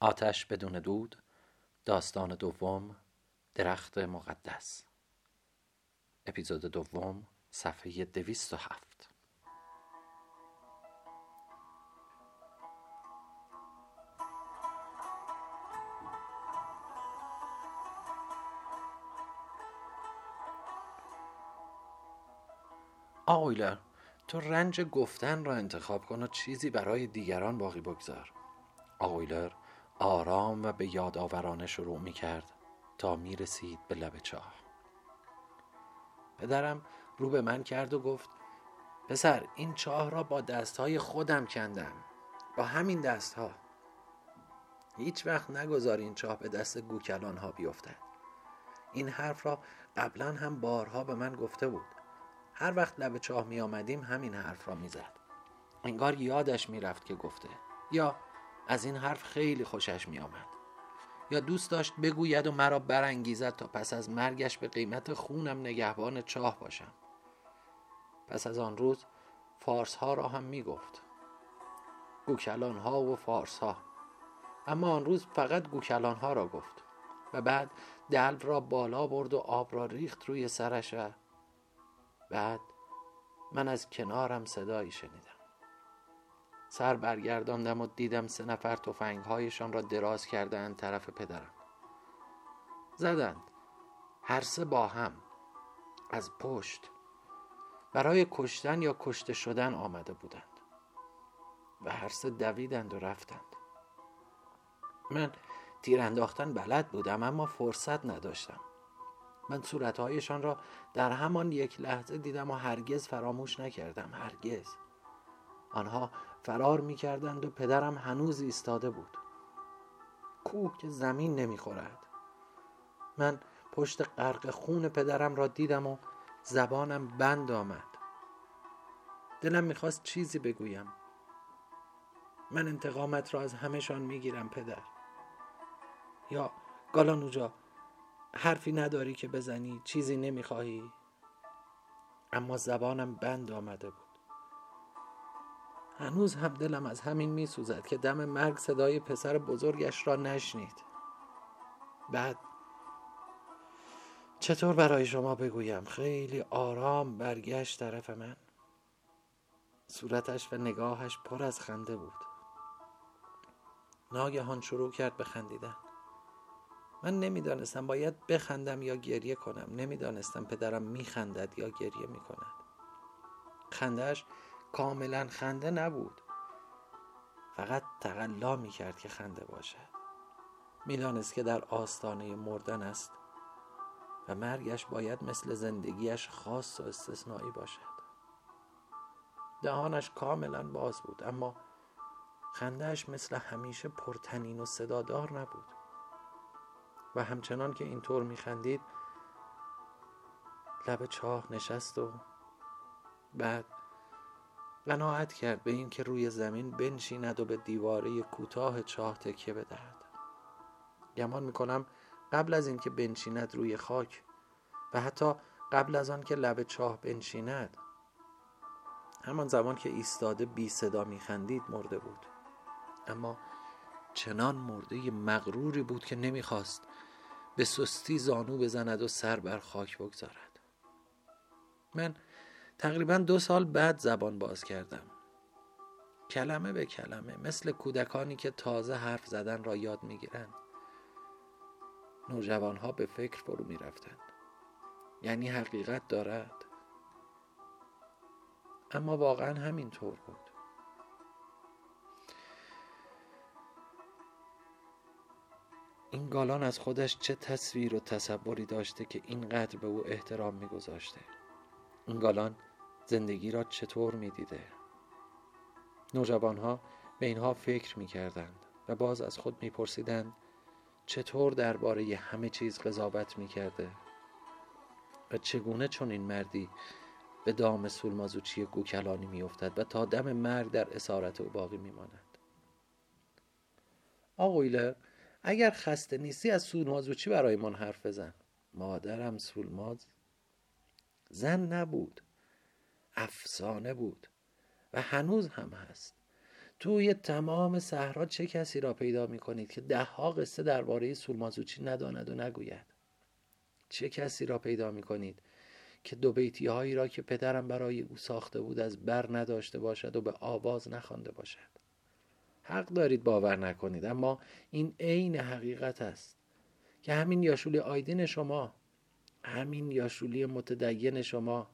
آتش بدون دود داستان دوم درخت مقدس. اپیزود دوم صفحه دویست و هفت. آویلر تو رنج گفتن را انتخاب کن و چیزی برای دیگران باقی بگذار. آویلر آرام و به یادآورانه شروع می کرد تا می رسید به لب چاه. پدرم رو به من کرد و گفت پسر این چاه را با دستهای خودم کندم با همین دستها. هیچ وقت نگذار این چاه به دست گوکلان ها بیفتد. این حرف را قبلا هم بارها به من گفته بود. هر وقت لب چاه می آمدیم همین حرف را می زد انگار یادش می رفت که گفته یا از این حرف خیلی خوشش می آمد یا دوست داشت بگوید و مرا برانگیزد تا پس از مرگش به قیمت خونم نگهبان چاه باشم. پس از آن روز فارس ها را هم می گفت گوکلان ها و فارس ها اما آن روز فقط گوکلان ها را گفت و بعد دلو را بالا برد و آب را ریخت روی سرش و بعد من از کنارم صدایی شنیدم. سر برگرداندم و دیدم سه نفر هایشان را دراز کردند طرف پدرم. زدند. هر سه با هم. از پشت. برای کشتن یا کشته شدن آمده بودند. و هر سه دویدند و رفتند. من تیر انداختن بلد بودم اما فرصت نداشتم. من صورتهایشان را در همان یک لحظه دیدم و هرگز فراموش نکردم. هرگز. آنها فرار می کردند و پدرم هنوز ایستاده بود. کوه که زمین نمی‌خورد. من پشت غرق خون پدرم را دیدم و زبانم بند آمد. دلم می‌خواست چیزی بگویم. من انتقامت را از همهشان می‌گیرم پدر. یا گالانوجا حرفی نداری که بزنی چیزی نمی‌خواهی. اما زبانم بند آمده بود. هنوز هم دلم از همین میسوزد که دم مرگ صدای پسر بزرگش را نشنید. بعد چطور برای شما بگویم؟ خیلی آرام برگشت طرف من. صورتش و نگاهش پر از خنده بود. ناگهان شروع کرد به خندیدن. من نمی‌دانستم باید بخندم یا گریه کنم. نمی‌دانستم پدرم میخندد یا گریه می‌کند. خندهش کاملا خنده نبود. فقط تقلا می‌کرد که خنده باشد می‌دانست که در آستانه مردن است و مرگش باید مثل زندگیش خاص و استثنایی باشد. دهانش کاملا باز بود اما خندهش مثل همیشه پرتنین و صدادار نبود. و همچنان که اینطور میخندید لب چاه نشست و بعد قناعت کرد به اینکه روی زمین بنشیند و به دیواره کوتاه چاه تکیه بدهد. گمان می‌کنم قبل از اینکه بنشیند روی خاک و حتی قبل از آن که لب چاه بنشیند همان زمان که ایستاده بی صدا میخندید مرده بود. اما چنان مرده مغروری بود که نمی‌خواست به سستی زانو بزند و سر بر خاک بگذارد. من تقریبا دو سال بعد زبان باز کردم. کلمه به کلمه مثل کودکانی که تازه حرف زدن را یاد می‌گیرند نوجوانها به فکر فرو می رفتند یعنی حقیقت دارد. اما واقعا همینطور بود. این گالان از خودش چه تصویر و تصوری داشته که اینقدر به او احترام میگذاشته؟ این گالان زندگی را چطور می‌دیده؟ نوجوانها به اینها فکر می‌کردند و باز از خود میپرسیدند چطور درباره همه چیز قضاوت می‌کرده و چگونه چون این مردی به دام سولمازوچی گوکلانی میافتد و تا دم مرگ در اسارت او باقی میماند؟ آقویلر اگر خسته نیستی از سولمازوچی برای من حرف بزن. مادرم سولماز. زن نبود. افسانه بود. و هنوز هم هست. توی تمام صحرا چه کسی را پیدا می کنید که ده ها قصه درباره سولمازوچی نداند و نگوید؟ چه کسی را پیدا می کنید که دو بیتی هایی را که پدرم برای او ساخته بود از بر نداشته باشد و به آواز نخوانده باشد؟ حق دارید باور نکنید اما این عین حقیقت است که همین یاشولی آیدین شما همین یاشولی متدین شما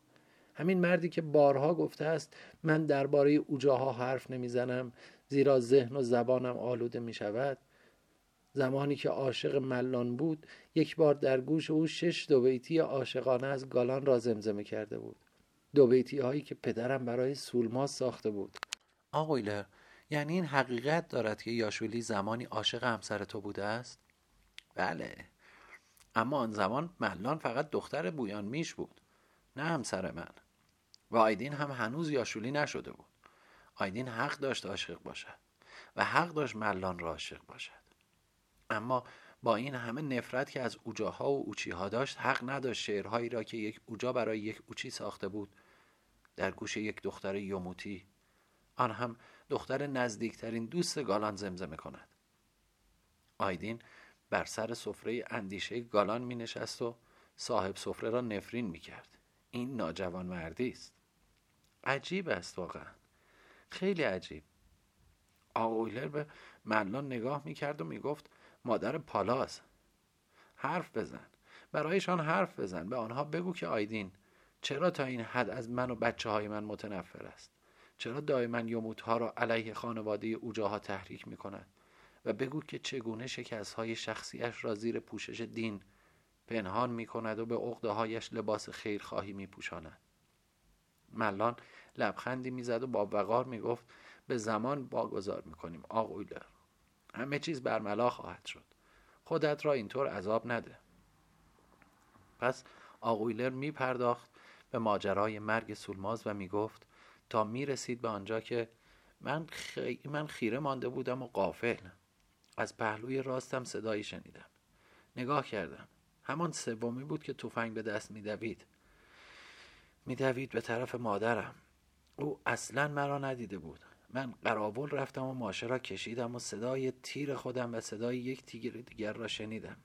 همین مردی که بارها گفته است من درباره اوجاها حرف نمی‌زنم زیرا ذهن و زبانم آلوده می شود زمانی که عاشق ملان بود یک بار در گوش او شش دوبیتی عاشقانه از گالان را زمزمه کرده بود. دوبیتی هایی که پدرم برای سولماز ساخته بود. آقویلر یعنی این حقیقت دارد که یاشولی زمانی عاشق همسر تو بوده است؟ بله. اما آن زمان ملان فقط دختر بویان میش بود نه همسر من. و آیدین هم هنوز یاشولی نشده بود. آیدین حق داشت عاشق باشد و حق داشت ملان را عاشق باشد. اما با این همه نفرت که از اوجاها و اوچیها داشت حق نداشت شعرهایی را که یک اوجا برای یک اوچی ساخته بود در گوش یک دختر یوموتی آن هم دختر نزدیکترین دوست گالان زمزمه کند. آیدین بر سر سفره اندیشه گالان می نشست و صاحب سفره را نفرین می کرد این ناجوان مردی است. عجیب است واقعا. خیلی عجیب. آقویلر به ملان نگاه می کرد و می گفت مادر پالاز حرف بزن. برایشان حرف بزن. به آنها بگو که آیدین چرا تا این حد از من و بچه های من متنفر است؟ چرا دائما یوموت ها را علیه خانواده اوجاها تحریک می کند و بگو که چگونه شکست های شخصیش را زیر پوشش دین پنهان می کند و به عقده هایش لباس خیرخواهی می پوشاند. ملان لبخندی می‌زد و با وقار می گفت به زمان باگذار می کنیم آق اویلر همه چیز برملا خواهد شد. خودت را اینطور عذاب نده. پس آقویلر می پرداخت به ماجرای مرگ سولماز و می گفت تا می رسید به آنجا که من, خی... من خیره مانده بودم و قافل از پهلوی راستم صدایی شنیدم. نگاه کردم. همان سومی بود که تفنگ به دست میدوید. میدوید به طرف مادرم. او اصلا مرا ندیده بود. من قراول رفتم و ماشه را کشیدم و صدای تیر خودم و صدای یک تیر دیگر را شنیدم.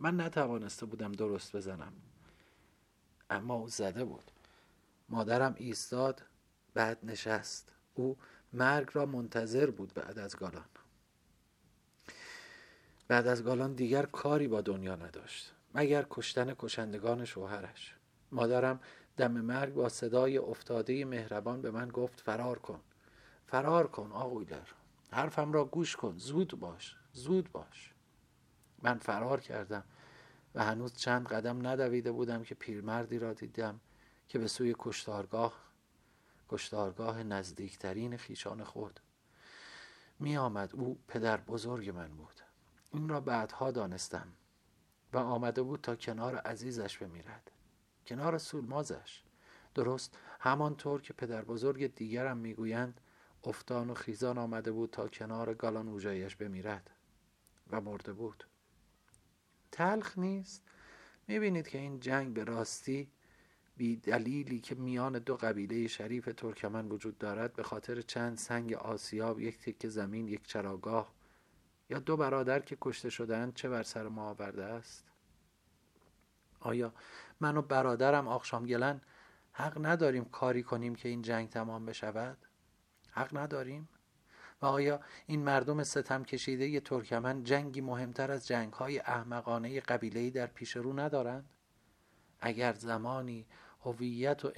من نتوانسته بودم درست بزنم. اما او زده بود. مادرم ایستاد بعد نشست. او مرگ را منتظر بود بعد از گالان. بعد از گالان دیگر کاری با دنیا نداشت مگر کشتن کشندگان شوهرش. مادرم دم مرگ با صدای افتاده مهربان به من گفت فرار کن فرار کن آقویلر حرفم را گوش کن زود باش زود باش. من فرار کردم و هنوز چند قدم ندویده بودم که پیرمردی را دیدم که به سوی کشتارگاه کشتارگاه نزدیکترین خیشان خود می آمد. او پدر بزرگ من بود. این را بعدها دانستم و آمده بود تا کنار عزیزش بمیرد. کنار سولمازش. درست همانطور که پدر بزرگ دیگرم می‌گویند افتان و خیزان آمده بود تا کنار گالان اوجایش بمیرد و مرده بود. تلخ نیست. می‌بینید که این جنگ به راستی بی دلیلی که میان دو قبیله شریف ترکمن وجود دارد به خاطر چند سنگ آسیاب یک تکه زمین یک چراگاه یا دو برادر که کشته شدند چه بر سر ما آورده است؟ آیا من و برادرم آخشام گلن حق نداریم کاری کنیم که این جنگ تمام بشود؟ حق نداریم؟ و آیا این مردم ستم کشیده ترکمن جنگی مهمتر از جنگ های احمقانه قبیله‌ای در پیش رو ندارند؟ اگر زمانی هویت و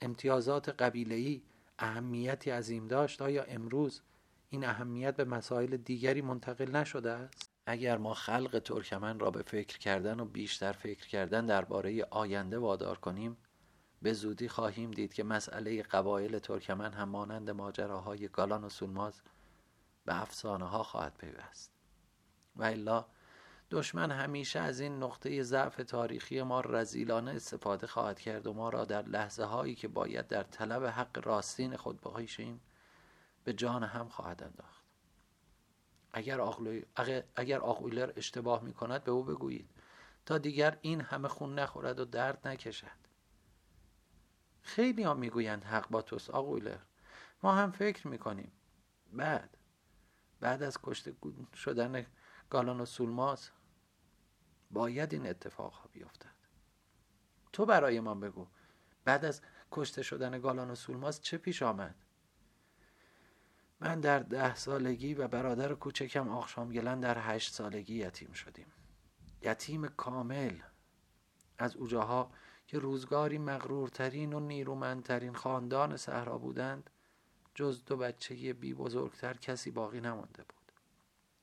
امتیازات, قبیله‌ای اهمیتی عظیم داشت آیا امروز این اهمیت به مسائل دیگری منتقل نشده است؟ اگر ما خلق ترکمن را به فکر کردن و بیشتر فکر کردن درباره آینده وادار کنیم به زودی خواهیم دید که مسئله قبایل ترکمن هم مانند ماجراهای گالان و سولماز به افسانه ها خواهد پیوست. و الا دشمن همیشه از این نقطه ضعف تاریخی ما رزیلانه استفاده خواهد کرد و ما را در لحظه هایی که باید در طلب حق راستین خود بایشیم به جان هم خواهد انداخت. اگر, اگر آقویلر اشتباه می کند به او بگویید تا دیگر این همه خون نخورد و درد نکشد. خیلی ها می‌گویند حق با توست آقویلر ما هم فکر می‌کنیم. بعد بعد از کشته شدن گالان و سولماز باید این اتفاق ها بیفتد. تو برای ما بگو بعد از کشته شدن گالان و سولماز چه پیش آمد؟ من در ده سالگی و برادر کوچکم آخشامگلن در هشت سالگی یتیم شدیم. یتیم کامل از اوجاها که روزگاری مغرورترین و نیرومندترین خاندان صحرا بودند جز دو بچه بی بزرگتر کسی باقی نمانده بود.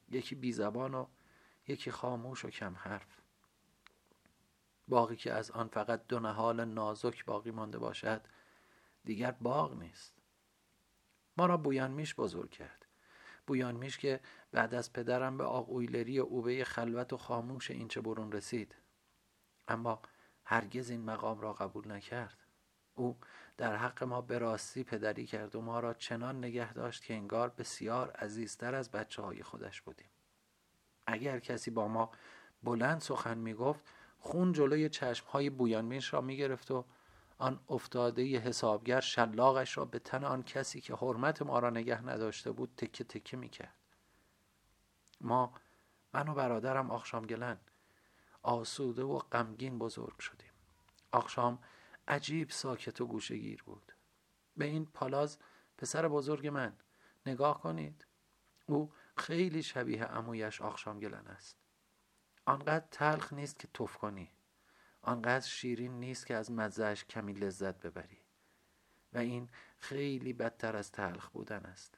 یکی بی زبان و یکی خاموش و کم حرف. باقی که از آن فقط دو نهال نازک باقی مانده باشد دیگر باغ نیست. ما را بویان میش بزرگ کرد. بویان میش که بعد از پدرم به آقویلری اوبه خلوت و خاموش اینچه برون رسید. اما هرگز این مقام را قبول نکرد. او در حق ما به راستی پدری کرد و ما را چنان نگه داشت که انگار بسیار عزیزتر از بچه های خودش بودیم. اگر کسی با ما بلند سخن می گفت خون جلوی چشم های بویانمیش را می گرفت و آن افتاده حسابگر شلاقش را به تن آن کسی که حرمت ما را نگه نداشته بود تکه تکه می کرد ما من و برادرم آخشام گلن آسوده و غمگین بزرگ شدیم. آخشام عجیب ساکت و گوشگیر بود. به این پالاز پسر بزرگ من نگاه کنید. او خیلی شبیه امویش آخشام گلن است. آنقدر تلخ نیست که توف کنی. آنقدر شیرین نیست که از مزهش کمی لذت ببری. و این خیلی بدتر از تلخ بودن است.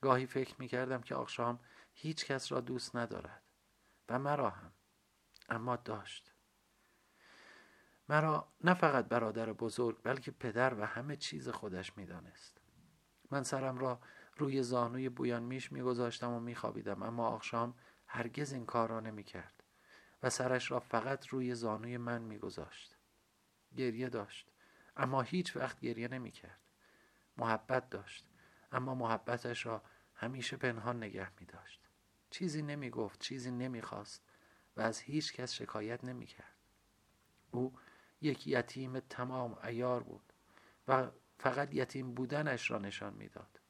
گاهی فکر می کردم که آخشام هیچ کس را دوست ندارد. و مرا هم. اما داشت. مرا نه فقط برادر بزرگ بلکه پدر و همه چیز خودش می‌دانست. من سرم را روی زانوی بویان میش میگذاشتم و میخوابیدم اما آخشام هرگز این کار را نمی‌کرد. و سرش را فقط روی زانوی من میگذاشت. گریه داشت. اما هیچ وقت گریه نمی‌کرد. محبت داشت. اما محبتش را همیشه پنهان نگه می داشت چیزی نمی گفت چیزی نمی خواست و از هیچ کس شکایت نمی کرد او یک یتیم تمام ایار بود و فقط یتیم بودنش را نشان می‌داد.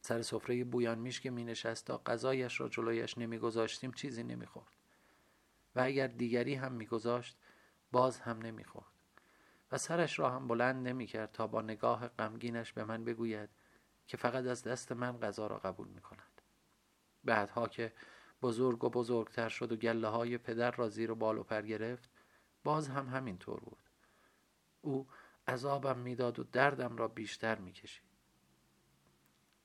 سر سفره بویان میش که می نشست تا غذایش را جلویش نمیگذاشتیم چیزی نمی‌خورد. و اگر دیگری هم میگذاشت باز هم نمی‌خورد. و سرش را هم بلند نمی‌کرد تا با نگاه غمگینش به من بگوید که فقط از دست من غذا را قبول می کند بعدها که بزرگ و بزرگتر شد و گله های پدر را زیر و بال و پر گرفت باز هم همین طور بود. او عذابم می‌داد و دردم را بیشتر می‌کشید.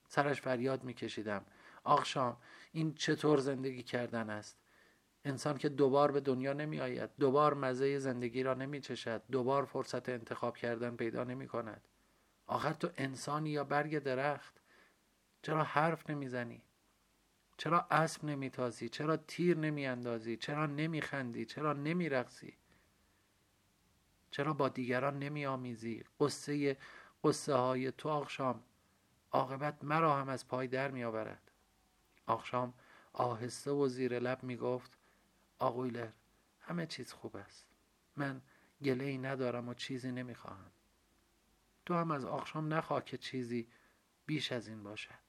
سرش فریاد میکشیدم آخشام این چطور زندگی کردن است؟ انسان که دوبار به دنیا نمی آید دوبار مزه زندگی را نمی چشد دوبار فرصت انتخاب کردن پیدا نمی کند آخر تو انسانی یا برگ درخت؟ چرا حرف نمی‌زنی؟ چرا اسب نمیتازی؟ چرا تیر نمیاندازی؟ چرا نمیخندی؟ چرا نمیرقصی؟ چرا با دیگران نمیآمیزی؟ قصه قصه های تو آخشام عاقبت مرا هم از پای در میآورد. آخشام آهسته و زیر لب می‌گفت آقویلر همه چیز خوب است. من گله ای ندارم و چیزی نمی‌خواهم. تو هم از آخشام نخواه که چیزی بیش از این باشد.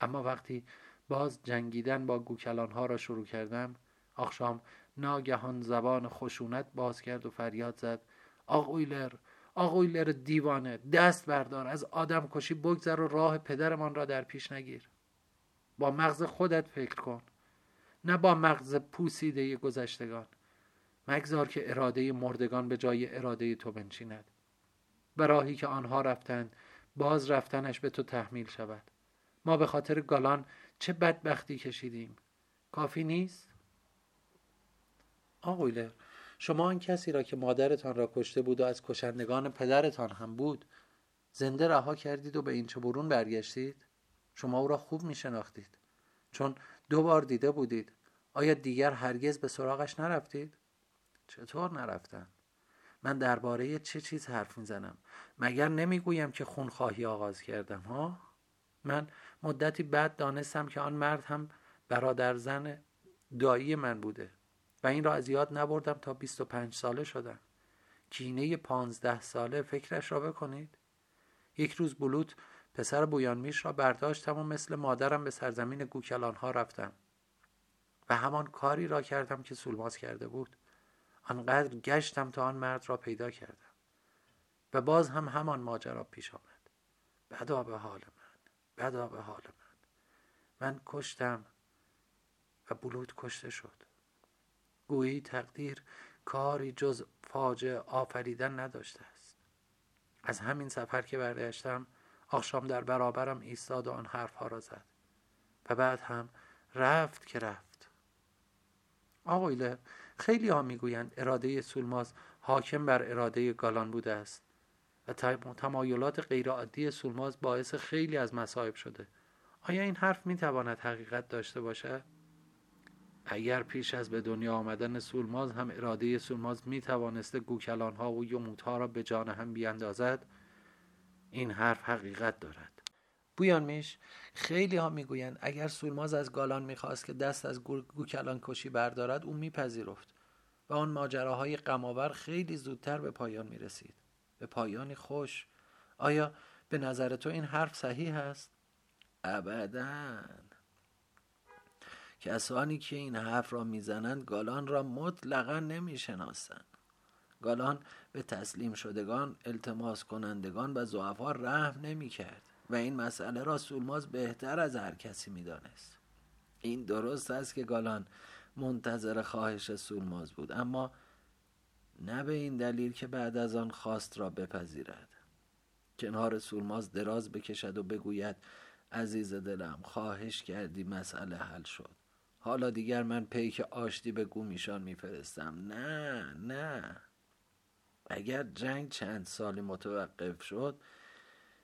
اما وقتی باز جنگیدن با گوکلانها را شروع کردم آخشام ناگهان زبان خشونت باز کرد و فریاد زد. آقویلر آقویلر دیوانه دست بردار از آدم کشی بگذر و راه پدرمان را در پیش نگیر. با مغز خودت فکر کن. نه با مغز پوسیده گذشتگان مگذار که اراده مردگان به جای اراده تو بنشیند. به راهی که آنها رفتند باز رفتنش به تو تحمیل شود. ما به خاطر گالان چه بدبختی کشیدیم؟ کافی نیست؟ آقویلر شما آن کسی را که مادرتان را کشته بود و از کشندگان پدرتان هم بود زنده رها کردید و به این برون برگشتید؟ شما او را خوب می شناختید چون دو بار دیده بودید. آیا دیگر هرگز به سراغش نرفتید؟ چطور نرفتن؟ من درباره چه چیز حرف می‌زنم؟ مگر نمی‌گویم که خونخواهی آغاز کردم ها؟ من مدتی بعد دانستم که آن مرد هم برادر زن دایی من بوده و این را از یاد نبردم تا 25 ساله شدم. کینه پانزده ساله فکرش را بکنید. یک روز بلوت پسر بویانمیش را برداشتم و مثل مادرم به سرزمین گوکلان ها رفتم. و همان کاری را کردم که سولماز کرده بود. آنقدر گشتم تا آن مرد را پیدا کردم. و باز هم همان ماجرا پیش آمد. بدا به حال من بدا به حال من. من کشتم و بلود کشته شد. گویی تقدیر کاری جز فاجعه آفریدن نداشته است. از همین سفر که برگشتم آخشام در برابرم ایستاد و آن حرفها را زد و بعد هم رفت که رفت. آقایله خیلی ها می‌گویند اراده سولماز حاکم بر اراده گالان بوده است و تمایلات غیرعادی سولماز باعث خیلی از مصائب شده. آیا این حرف می‌تواند حقیقت داشته باشد؟ اگر پیش از به دنیا آمدن سولماز هم اراده سولماز می توانسته گوکلان ها و یموت ها را به جان هم بیاندازد این حرف حقیقت دارد. بویان میش خیلی ها می‌گویند اگر سولماز از گالان می‌خواست که دست از گوکلان کشی بردارد او میپذیرفت. و آن ماجراهای غمآور خیلی زودتر به پایان می‌رسید. به پایانی خوش. آیا به نظر تو این حرف صحیح است؟ ابدا. کسانی که این حرف را می‌زنند گالان را مطلقا نمی‌شناسند. گالان به تسلیم شدگان التماس کنندگان و زعفا رحم نمی کرد و این مسئله را سولماز بهتر از هر کسی می‌دانست. این درست است که گالان منتظر خواهش سولماز بود اما نه به این دلیل که بعد از آن خواست را بپذیرد. کنار سولماز دراز بکشد و بگوید عزیز دلم خواهش کردی مسئله حل شد. حالا دیگر من پیک آشتی به گومیشان میفرستم. نه نه. اگر جنگ چند سالی متوقف شد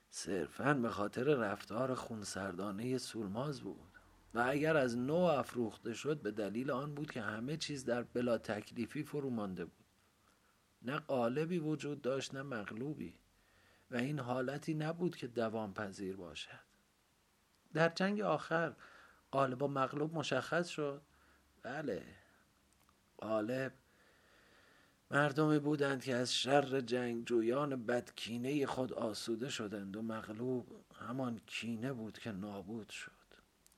صرفا به خاطر رفتار خونسردانه سولماز بود. و اگر از نو افروخته شد به دلیل آن بود که همه چیز در بلا تکلیفی فرو مانده بود. نه قالبی وجود داشت نه مغلوبی. و این حالتی نبود که دوام پذیر باشد. در جنگ آخر قالب و مغلوب مشخص شد. بله. قالب مردمی بودند که از شر جنگجویان بدکینه خود آسوده شدند و مغلوب همان کینه بود که نابود شد.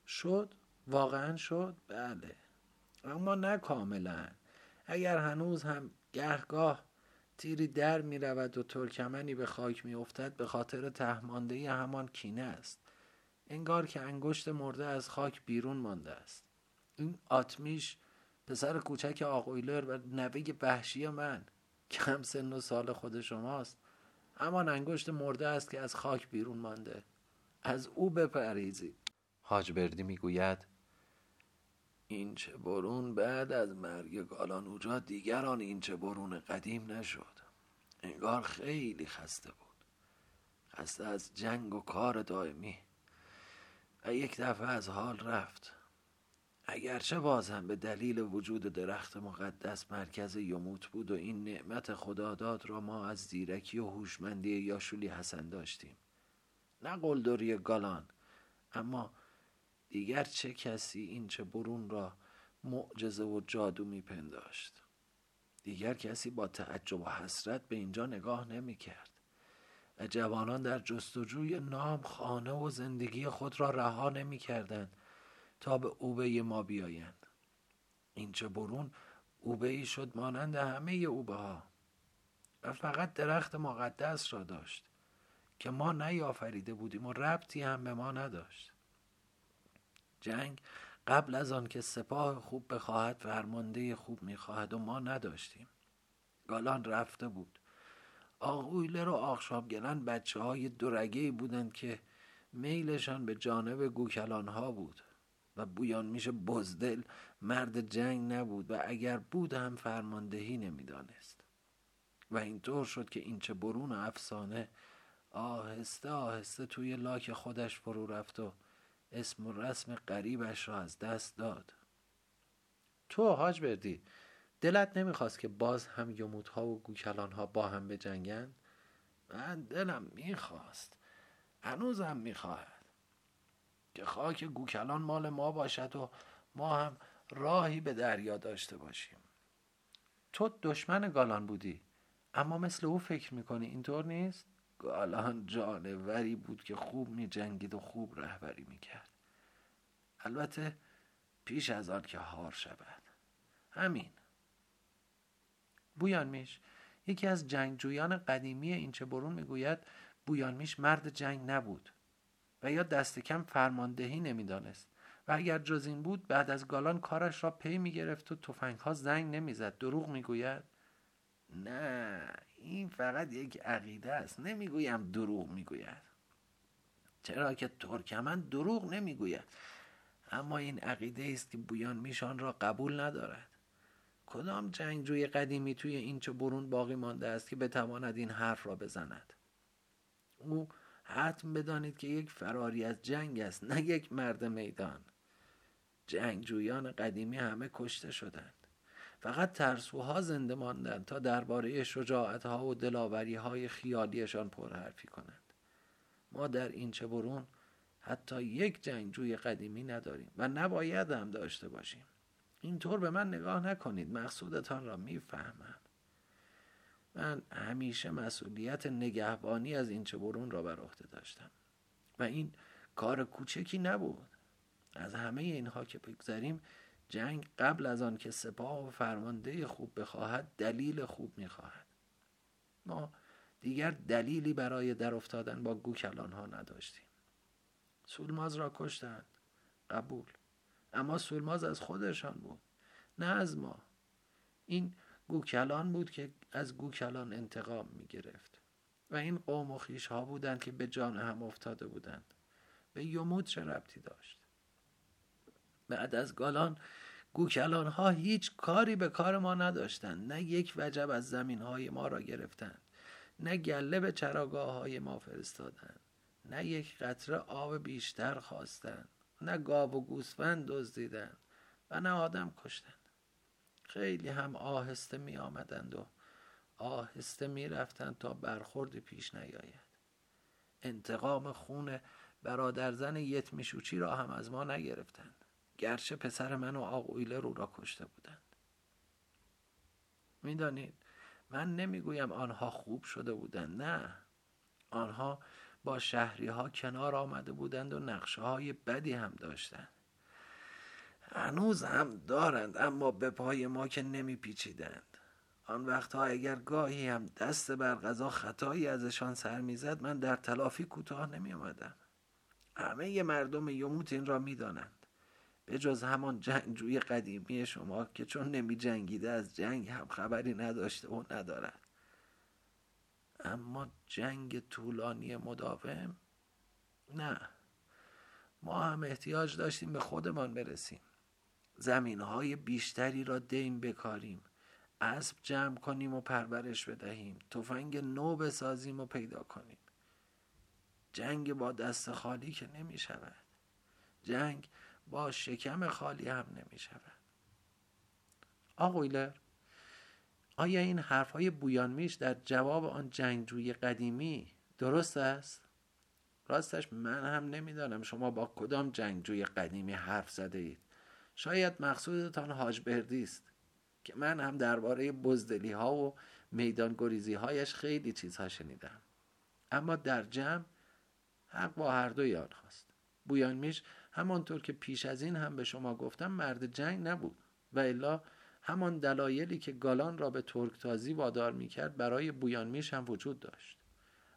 شد؟ واقعا شد؟ بله. اما نه کاملا. اگر هنوز هم گهگاه تیری در می رود و ترکمنی به خاک می افتد به خاطر تهمانده همان کینه است. انگار که انگشت مرده از خاک بیرون مانده است. این آتمیش پسر کوچک آقویلر و نوه وحشی من. کم سن و سال خود شماست. همان انگشت مرده است که از خاک بیرون مانده. از او بپریزید. حاج بردی می‌گوید این چه برون بعد از مرگ گالانوجا دیگران این چه برون قدیم نشد. انگار خیلی خسته بود. خسته از جنگ و کار دائمی. و یک دفعه از حال رفت. اگرچه بازم به دلیل وجود درخت مقدس مرکز یموت بود و این نعمت خداداد را ما از زیرکی و هوشمندی یاشولی حسن داشتیم. نه قلدری گالان اما دیگر چه کسی این چه برون را معجزه و جادو میپنداشت؟ دیگر کسی با تعجب و حسرت به اینجا نگاه نمی کرد و جوانان در جستجوی نام خانه و زندگی خود را رها نمی کردند تا به اوبه ما بیایند. اینچه برون اوبه ای شد مانند همه اوبه ها و فقط درخت مقدس را داشت که ما نیافریده بودیم و ربطی هم به ما نداشت. جنگ قبل از آن که سپاه خوب بخواهد فرمانده خوب می‌خواهد و ما نداشتیم. گالان رفته بود. آقویلر و آخشابگران بچه های دورگه بودند که میلشان به جانب گوکلان ها بود. و بویان میشه بزدل. مرد جنگ نبود و اگر بود هم فرماندهی نمی‌دانست. و اینطور شد که این چه برون افسانه آهسته آهسته توی لاک خودش فرو رفت و اسم و رسم قریبش را از دست داد. تو حاج بردی دلت نمی‌خواست که باز هم یموت ها و گوکلان با هم بجنگند؟ من دلم می‌خواست. هنوزم می‌خواهد. که خاک گوکلان مال ما باشد و ما هم راهی به دریا داشته باشیم. تو دشمن گالان بودی اما مثل او فکر می‌کنی اینطور نیست؟ گالان جانوری بود که خوب می جنگید و خوب رهبری می کرد البته پیش از آن که هار شود. همین. بویان میش یکی از جنگجویان قدیمی اینچه برون می‌گوید بویان میش مرد جنگ نبود. و یا دست کم فرماندهی نمی‌دانست. و اگر جز این بود بعد از گالان کارش را پی می‌گرفت و تفنگ ها زنگ نمی‌زد. دروغ می‌گوید. نه این فقط یک عقیده است. نمی‌گویم دروغ می‌گوید. چرا که ترکمن دروغ نمی‌گوید. اما این عقیده است که بویان میشان را قبول ندارد. کدام جنگجوی قدیمی توی این چه برون باقی مانده است که بتواند این حرف را بزند؟ او حتم بدانید که یک فراری از جنگ است نه یک مرد میدان. جنگجویان قدیمی همه کشته شدند. فقط ترسوها زنده ماندند تا درباره شجاعتها و دلاوری های خیالیشان پرحرفی کنند. ما در این چه برون حتی یک جنگجوی قدیمی نداریم و نباید هم داشته باشیم. اینطور به من نگاه نکنید مقصودتان را می‌فهمم. من همیشه مسئولیت نگهبانی از این چه را بر عهده داشتم. و این کار کوچکی نبود. از همه اینها که بگذریم جنگ قبل از آن که سپاه و فرمانده خوب بخواهد دلیل خوب می‌خواهد. ما دیگر دلیلی برای در افتادن با گوکلان ها نداشتیم. سولماز را کشتند. قبول. اما سولماز از خودشان بود. نه از ما. این گوکلان بود که از گوکلان انتقام می گرفت و این قوم و خیش ها بودند که به جان هم افتاده بودند. به یمود چه ربطی داشت؟ بعد از گالان گوکلان ها هیچ کاری به کار ما نداشتند. نه یک وجب از زمین های ما را گرفتند. نه گله به چراگاه های ما فرستادند. نه یک قطره آب بیشتر خواستند. نه گاو و گوسفند دزدیدند و نه آدم کشتند. خیلی هم آهسته می آمدند و آهسته می رفتند تا برخوردی پیش نیاید. انتقام خون برادرزن یت میشوچی را هم از ما نگرفتند. گرچه پسر من و آقویله رو را کشته بودند. می‌دانید من نمی‌گویم آنها خوب شده بودند نه. آنها با شهری ها کنار آمده بودند و نقشه های بدی هم داشتند. هنوز هم دارند اما به پای ما که نمی پیچیدند آن وقتها اگر گاهی هم دست بر غذا خطایی ازشان سر می‌زد من در تلافی کوتاه نمی آمدم همه مردم یموت این را می دانند به جز همان جنگجوی قدیمی شما که چون نمی جنگیده از جنگ هم خبری نداشته و ندارد. اما جنگ طولانی مداوم؟ نه. ما هم احتیاج داشتیم به خودمان برسیم. زمین های بیشتری را دین بکاریم. اسب جمع کنیم و پرورش بدهیم. تفنگ نو بسازیم و پیدا کنیم. جنگ با دست خالی که نمی شود. جنگ با شکم خالی هم نمی شود. آقویلر آیا این حرف های بویانمیش در جواب آن جنگجوی قدیمی درست است؟ راستش من هم نمی‌دانم شما با کدام جنگجوی قدیمی حرف زده اید شاید مقصودتان حاج بردی است که من هم درباره بزدلی ها و میدان گریزی هایش خیلی چیزها شنیدم. اما در جمع حق با هر دو یاد خواست. بویانمیش همانطور که پیش از این هم به شما گفتم مرد جنگ نبود و الا همان دلایلی که گالان را به ترکتازی وادار می‌کرد برای بویانمیش هم وجود داشت.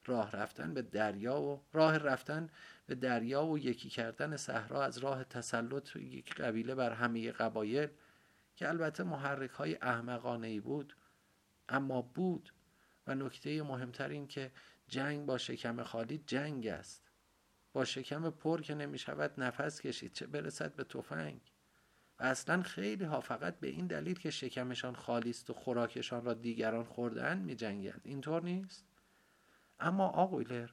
راه رفتن به دریا و راه رفتن به دریا و یکی کردن صحرا از راه تسلط یک قبیله بر همه قبایل که البته محرک های احمقانه ای بود اما بود. و نکته مهمتر این که جنگ با شکم خالی جنگ است. با شکم پر که نمی شود نفس کشید چه برسد به تفنگ؟ و اصلا خیلی ها فقط به این دلیل که شکمشان خالی است و خوراکشان را دیگران خوردن می جنگند اینطور نیست؟ اما آقویلر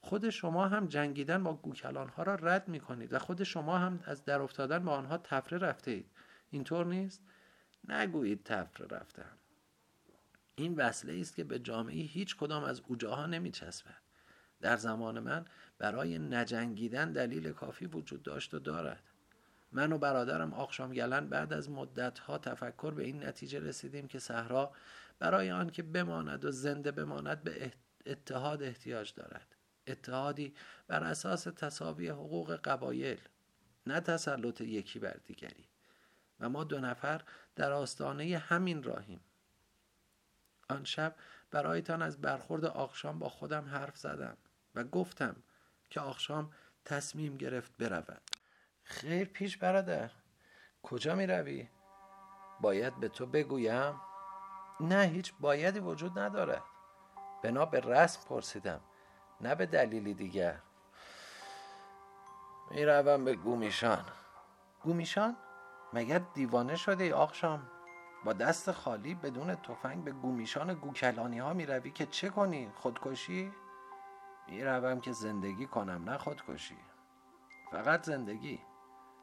خود شما هم جنگیدن با گوکلان ها را رد می کنید و خود شما هم از در افتادن با آنها تفره رفته اید اینطور نیست؟ نگویید تفره رفتم این وصله است که به جامعه هیچ کدام از اوجاها نمی چسبد در زمان من برای نجنگیدن دلیل کافی وجود داشت و دارد. من و برادرم آخشام گلن بعد از مدتها تفکر به این نتیجه رسیدیم که صحرا برای آنکه بماند و زنده بماند به اتحاد احتیاج دارد. اتحادی بر اساس تصاوی حقوق قبایل نه تسلط یکی بر دیگری. و ما دو نفر در آستانه همین راهیم. آن شب برایتان از برخورد آخشام با خودم حرف زدم و گفتم که آخشام تصمیم گرفت برود. خیر پیش برادر. کجا می روی؟ باید به تو بگویم؟ نه هیچ بایدی وجود ندارد. بنا به رسم پرسیدم نه به دلیلی دیگر. می‌روم به گومیشان. گومیشان؟ مگر دیوانه شده ای آقشام؟ با دست خالی بدون تفنگ به گومیشان گوکلانی ها می روی که چه کنی؟ خودکشی؟ می روم که زندگی کنم نه خودکشی. فقط زندگی.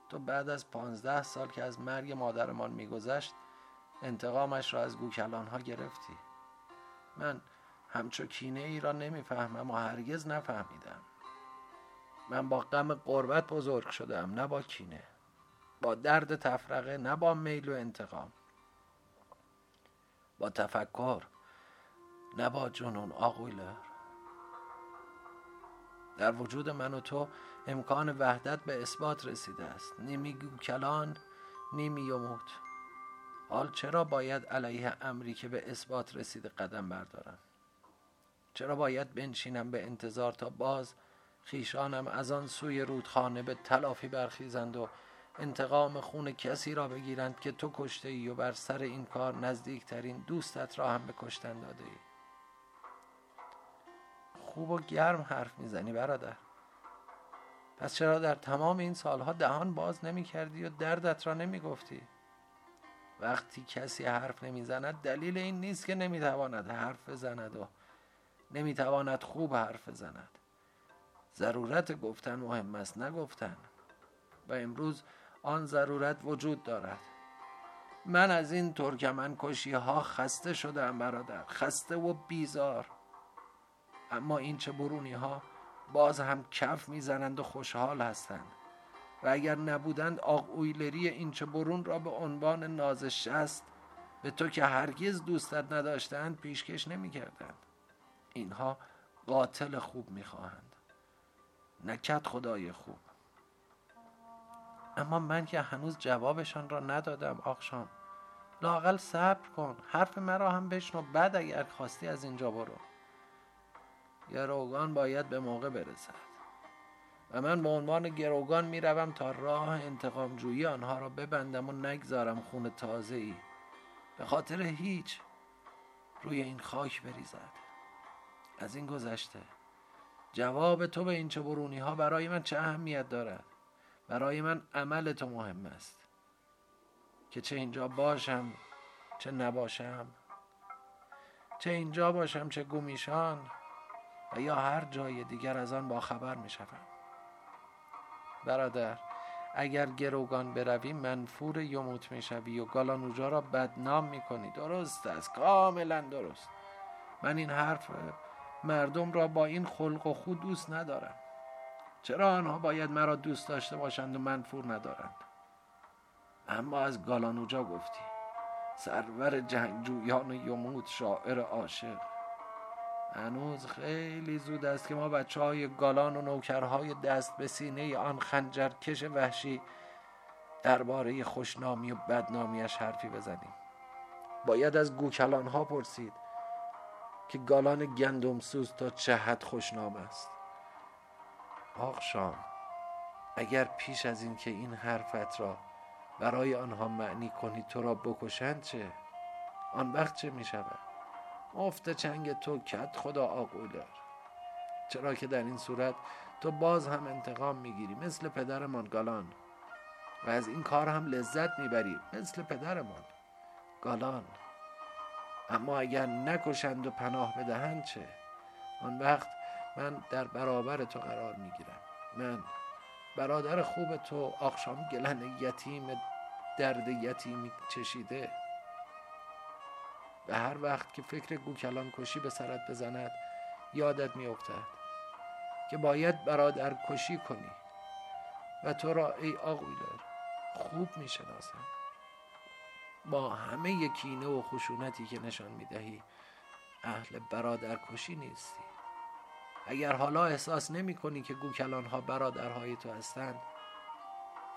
تو بعد از پانزده سال که از مرگ مادرمان میگذشت انتقامش را از گوکلان ها گرفتی. من همچو کینه ای را نمی‌فهمم و هرگز نفهمیدم. من با غم قربت بزرگ شدم نه با کینه با درد تفرقه نه با میل و انتقام. با تفکر نه با جنون آقویلر در وجود من و تو امکان وحدت به اثبات رسیده است. نیمی گوکلان نیمی یموت. حال چرا باید علیه امری که به اثبات رسیده قدم بردارم؟ چرا باید بنشینم به انتظار تا باز خیشانم از آن سوی رودخانه به تلافی برخیزند و انتقام خون کسی را بگیرند که تو کشته ای و بر سر این کار نزدیکترین دوستت را هم به کشتن داده ای خوب و گرم حرف می‌زنی برادر پس چرا در تمام این سالها دهان باز نمی کردی و دردت را نمی گفتی؟ وقتی کسی حرف نمی‌زند دلیل این نیست که نمی‌تواند حرف بزند و نمی‌تواند خوب حرف بزند. ضرورت گفتن مهم است نگفتن و امروز آن ضرورت وجود دارد. من از این ترکمن کشی ها خسته شدم برادر. خسته و بیزار. اما این چه برونی ها باز هم کف می‌زنند و خوشحال هستند. و اگر نبودند آق اویلری این چه برون را به عنوان نازش است به تو که هرگز دوستت نداشتند پیشکش نمی‌کردند. اینها قاتل خوب می‌خواهند. نکت خدای خوب. اما من که هنوز جوابشان را ندادم آخشام لاقل صبر کن حرف مرا هم بشنو بعد اگر خواستی از اینجا برو. گروگان باید به موقع برسد. و من به عنوان گروگان می‌روم تا راه انتقام جویی آنها را ببندم و نگذارم خون تازه ای به خاطر هیچ روی این خاک بریزد. از این گذشته. جواب تو به این چه برونی ها برای من چه اهمیت دارد؟ برای من عمل تو مهم است. که چه اینجا باشم چه نباشم چه اینجا باشم چه گومیشان و یا هر جای دیگر از آن با خبر می شدم. برادر اگر گروگان بروی منفور یموت می شوی و گالانوجا را بدنام می کنی. درست است کاملا درست. من این حرف مردم را با این خلق و خود دوست ندارم چرا آنها باید مرا دوست داشته باشند و منفور ندارند؟ اما از گالانوجا گفتی سرور جنگجویان یموت شاعر عاشق. هنوز خیلی زود است که ما بچه های گالان و نوکرهای دست به سینه آن خنجر کش وحشی درباره خوشنامی و بدنامیش حرفی بزنیم. باید از گوکلان ها پرسید که گالان گندم سوز تا چه حد خوشنام است. آق شام اگر پیش از این که این حرفت را برای آنها معنی کنی تو را بکشند چه؟ آن وقت چه می شود؟ مفت چنگ تو کت خدا آقولر چرا که در این صورت تو باز هم انتقام می‌گیری مثل پدرمان گالان. و از این کار هم لذت می‌بری مثل پدرمان گالان. اما اگر نکشند و پناه بدهند چه؟ آن وقت من در برابر تو قرار می‌گیرم. من برادر خوب تو آخشام گلن یتیم درد یتیمی چشیده. و هر وقت که فکر گوکلان کشی به سرت بزند یادت میافتد که باید برادر کشی کنی. و تو را ای آقویلر خوب می‌شناسم. با همه کینه و خشونتی که نشان می‌دهی اهل برادرکشی نیستی. اگر حالا احساس نمی کنی که گوکلان ها برادرهای تو هستند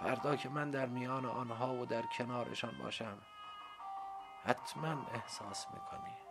فردا که من در میان آنها و در کنارشان باشم حتما احساس می‌کنی.